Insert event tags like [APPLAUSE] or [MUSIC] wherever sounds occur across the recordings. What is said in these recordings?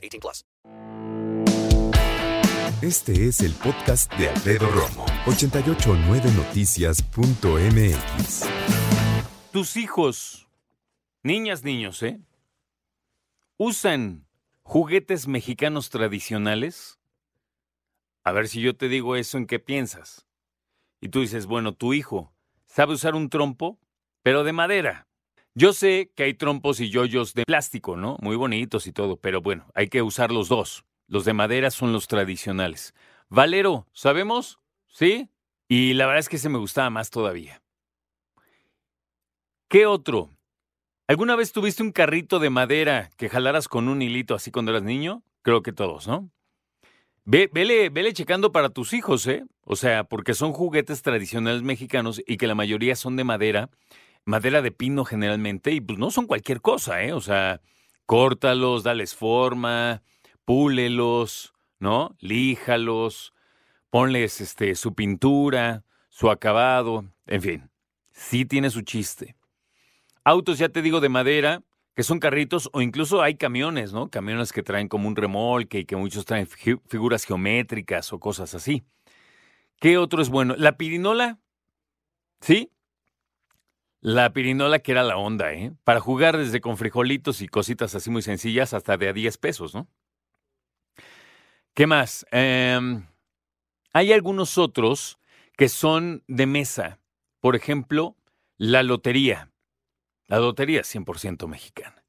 18 plus. Este es el podcast de Alfredo Romo. 889noticias.mx Tus hijos, niñas, niños, ¿eh? ¿Usan juguetes mexicanos tradicionales? A ver si yo te digo eso, ¿en qué piensas? Y tú dices, bueno, tu hijo sabe usar un trompo, pero de madera. Yo sé que hay trompos y yoyos de plástico, ¿no? Muy bonitos y todo, pero bueno, hay que usar los dos. Los de madera son los tradicionales. Valero, ¿sabemos? ¿Sí? Y la verdad es que se me gustaba más todavía. ¿Qué otro? ¿Alguna vez tuviste un carrito de madera que jalaras con un hilito así cuando eras niño? Creo que todos, ¿no? Ve, vele, vele checando para tus hijos, ¿eh? O sea, porque son juguetes tradicionales mexicanos y que la mayoría son de madera, madera de pino generalmente, y pues no son cualquier cosa, ¿eh? O sea, córtalos, dales forma, púlelos, ¿no? Líjalos, ponles este, su pintura, su acabado, en fin, sí tiene su chiste. Autos, ya te digo, de madera, que son carritos o incluso hay camiones, ¿no? Camiones que traen como un remolque y que muchos traen figuras geométricas o cosas así. ¿Qué otro es bueno? La pirinola, ¿sí? La pirinola que era la onda, ¿eh? Para jugar desde con frijolitos y cositas así muy sencillas hasta de a 10 pesos, ¿no? ¿Qué más? Em, hay algunos otros que son de mesa. Por ejemplo, la lotería. La lotería 100% mexicana.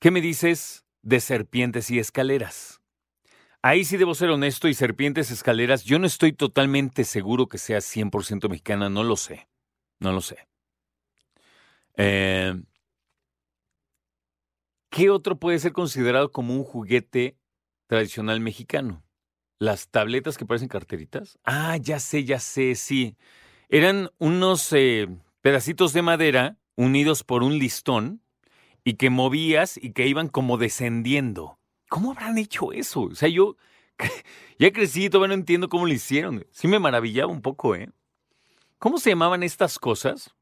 ¿Qué me dices de serpientes y escaleras? Ahí sí debo ser honesto y serpientes, escaleras, yo no estoy totalmente seguro que sea 100% mexicana, no lo sé, no lo sé. Eh, ¿Qué otro puede ser considerado como un juguete tradicional mexicano? Las tabletas que parecen carteritas. Ah, ya sé, ya sé, sí. Eran unos eh, pedacitos de madera unidos por un listón y que movías y que iban como descendiendo. ¿Cómo habrán hecho eso? O sea, yo [LAUGHS] ya crecí, todavía no entiendo cómo lo hicieron. Sí me maravillaba un poco, ¿eh? ¿Cómo se llamaban estas cosas?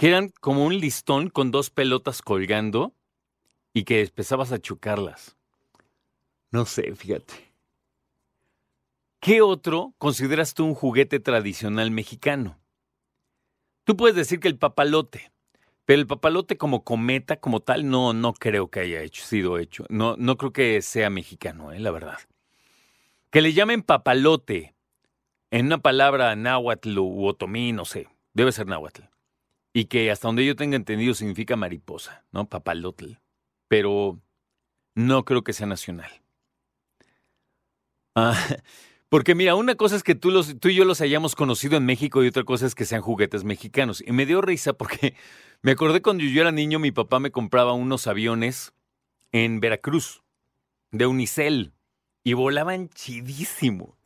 Que eran como un listón con dos pelotas colgando y que empezabas a chocarlas. No sé, fíjate. ¿Qué otro consideras tú un juguete tradicional mexicano? Tú puedes decir que el papalote, pero el papalote como cometa, como tal, no, no creo que haya hecho, sido hecho. No, no creo que sea mexicano, eh, la verdad. Que le llamen papalote en una palabra náhuatl u otomí, no sé, debe ser náhuatl. Y que hasta donde yo tenga entendido significa mariposa, ¿no? Papalotl. Pero no creo que sea nacional. Ah, [LAUGHS] porque mira, una cosa es que tú, tú y yo los hayamos conocido en México y otra cosa es que sean juguetes mexicanos. Y me dio risa porque [LAUGHS] me acordé cuando yo era niño, mi papá me compraba unos aviones en Veracruz, de Unicel, y volaban chidísimo.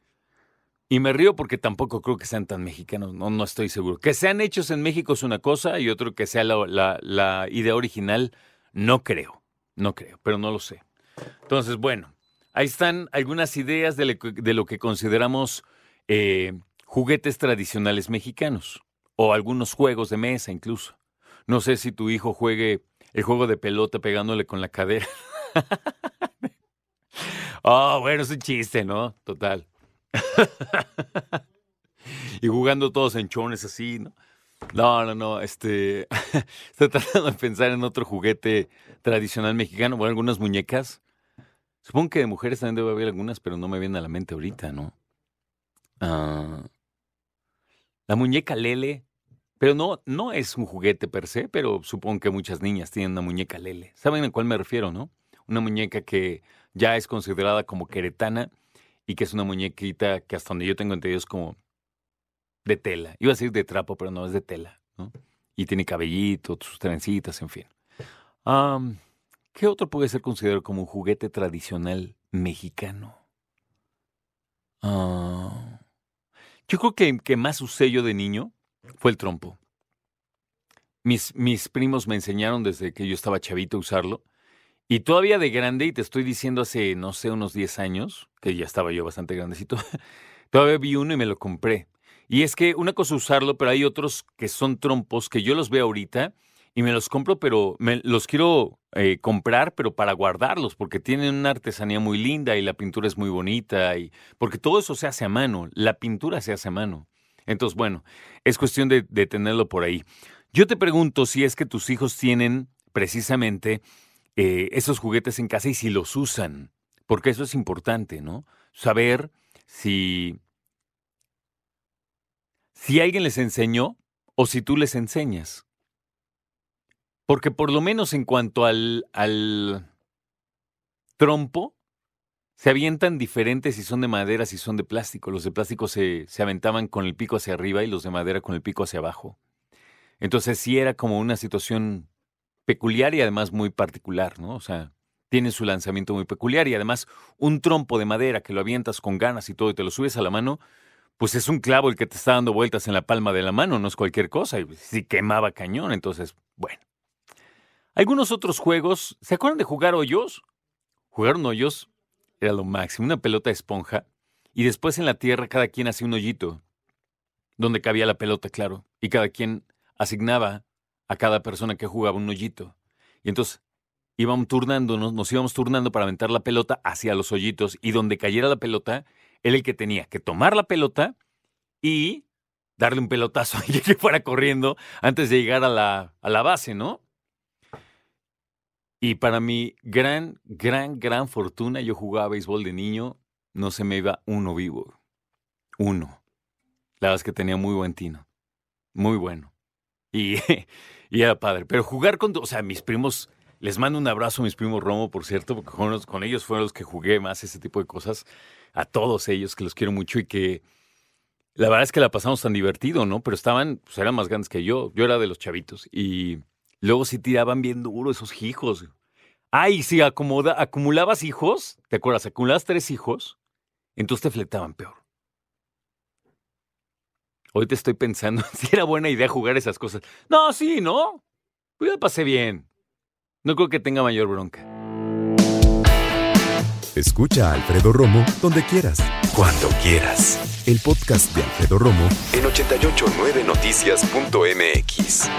Y me río porque tampoco creo que sean tan mexicanos, no, no estoy seguro. Que sean hechos en México es una cosa y otro que sea la, idea original, no creo, no creo, pero no lo sé. Entonces, bueno, Ahí están algunas ideas de, lo que consideramos eh, juguetes tradicionales mexicanos o algunos juegos de mesa incluso. No sé si tu hijo juegue el juego de pelota pegándole con la cadera. oh, [LAUGHS] bueno, es un chiste, ¿no? Total. [LAUGHS] y jugando todos en chones así, ¿no? No, no, no, este, [LAUGHS] estoy tratando de pensar en otro juguete tradicional mexicano, bueno, algunas muñecas. Supongo que de mujeres también debe haber algunas, pero no me vienen a la mente ahorita, ¿no? Ah, la muñeca Lele, pero no, no es un juguete per se, pero supongo que muchas niñas tienen una muñeca Lele. ¿Saben a cuál me refiero, no? Una muñeca que ya es considerada como queretana y que es una muñequita que hasta donde yo tengo entendido es como de tela. Iba a decir de trapo, pero no es de tela. Y tiene cabellito, sus trencitas, en fin. ¿Qué otro puede ser considerado como un juguete tradicional mexicano? Ah, yo creo que, que más usé yo de niño fue el trompo. Mis, mis primos me enseñaron desde que yo estaba chavito a usarlo. Y todavía de grande, y te estoy diciendo hace, no sé, unos 10 años, que ya estaba yo bastante grandecito, [LAUGHS] todavía vi uno y me lo compré. Y es que una cosa es usarlo, pero hay otros que son trompos que yo los veo ahorita y me los compro, pero me los quiero eh, comprar, pero para guardarlos, porque tienen una artesanía muy linda y la pintura es muy bonita, y porque todo eso se hace a mano, la pintura se hace a mano. Entonces, bueno, es cuestión de, de tenerlo por ahí. Yo te pregunto si es que tus hijos tienen precisamente eh, esos juguetes en casa y si los usan, porque eso es importante, ¿no? Saber si, si alguien les enseñó o si tú les enseñas. Porque por lo menos en cuanto al, al trompo, se avientan diferentes si son de madera, si son de plástico. Los de plástico se, se aventaban con el pico hacia arriba y los de madera con el pico hacia abajo. Entonces sí era como una situación peculiar y además muy particular, ¿no? O sea, tiene su lanzamiento muy peculiar y además un trompo de madera que lo avientas con ganas y todo y te lo subes a la mano, pues es un clavo el que te está dando vueltas en la palma de la mano, no es cualquier cosa. Y si quemaba cañón, entonces, bueno. Algunos otros juegos, ¿se acuerdan de jugar hoyos? Jugar hoyos era lo máximo, una pelota esponja y después en la tierra cada quien hacía un hoyito donde cabía la pelota, claro, y cada quien asignaba a cada persona que jugaba un hoyito. Y entonces íbamos turnándonos, nos íbamos turnando para aventar la pelota hacia los hoyitos y donde cayera la pelota, él el que tenía que tomar la pelota y darle un pelotazo [LAUGHS] y que fuera corriendo antes de llegar a la, a la base, ¿no? Y para mi gran, gran, gran fortuna, yo jugaba béisbol de niño, no se me iba uno vivo. Uno. La verdad es que tenía muy buen tino. Muy bueno. [LAUGHS] Y, era padre. Pero jugar con, o sea, mis primos, les mando un abrazo a mis primos Romo, por cierto, porque con, ellos fueron los que jugué más ese tipo de cosas. A todos ellos, que los quiero mucho y que la verdad es que la pasamos tan divertido, ¿no? Pero estaban, pues eran más grandes que yo. Yo era de los chavitos. Y luego sí tiraban bien duro esos hijos. Ay, si acomoda, acumulabas hijos, ¿te acuerdas? Acumulabas tres hijos, entonces te fletaban peor. Hoy te estoy pensando [LAUGHS] si era buena idea jugar esas cosas. No, sí, ¿no? Pues pasé bien. No creo que tenga mayor bronca. Escucha a Alfredo Romo donde quieras. Cuando quieras. El podcast de Alfredo Romo en 889noticias.mx.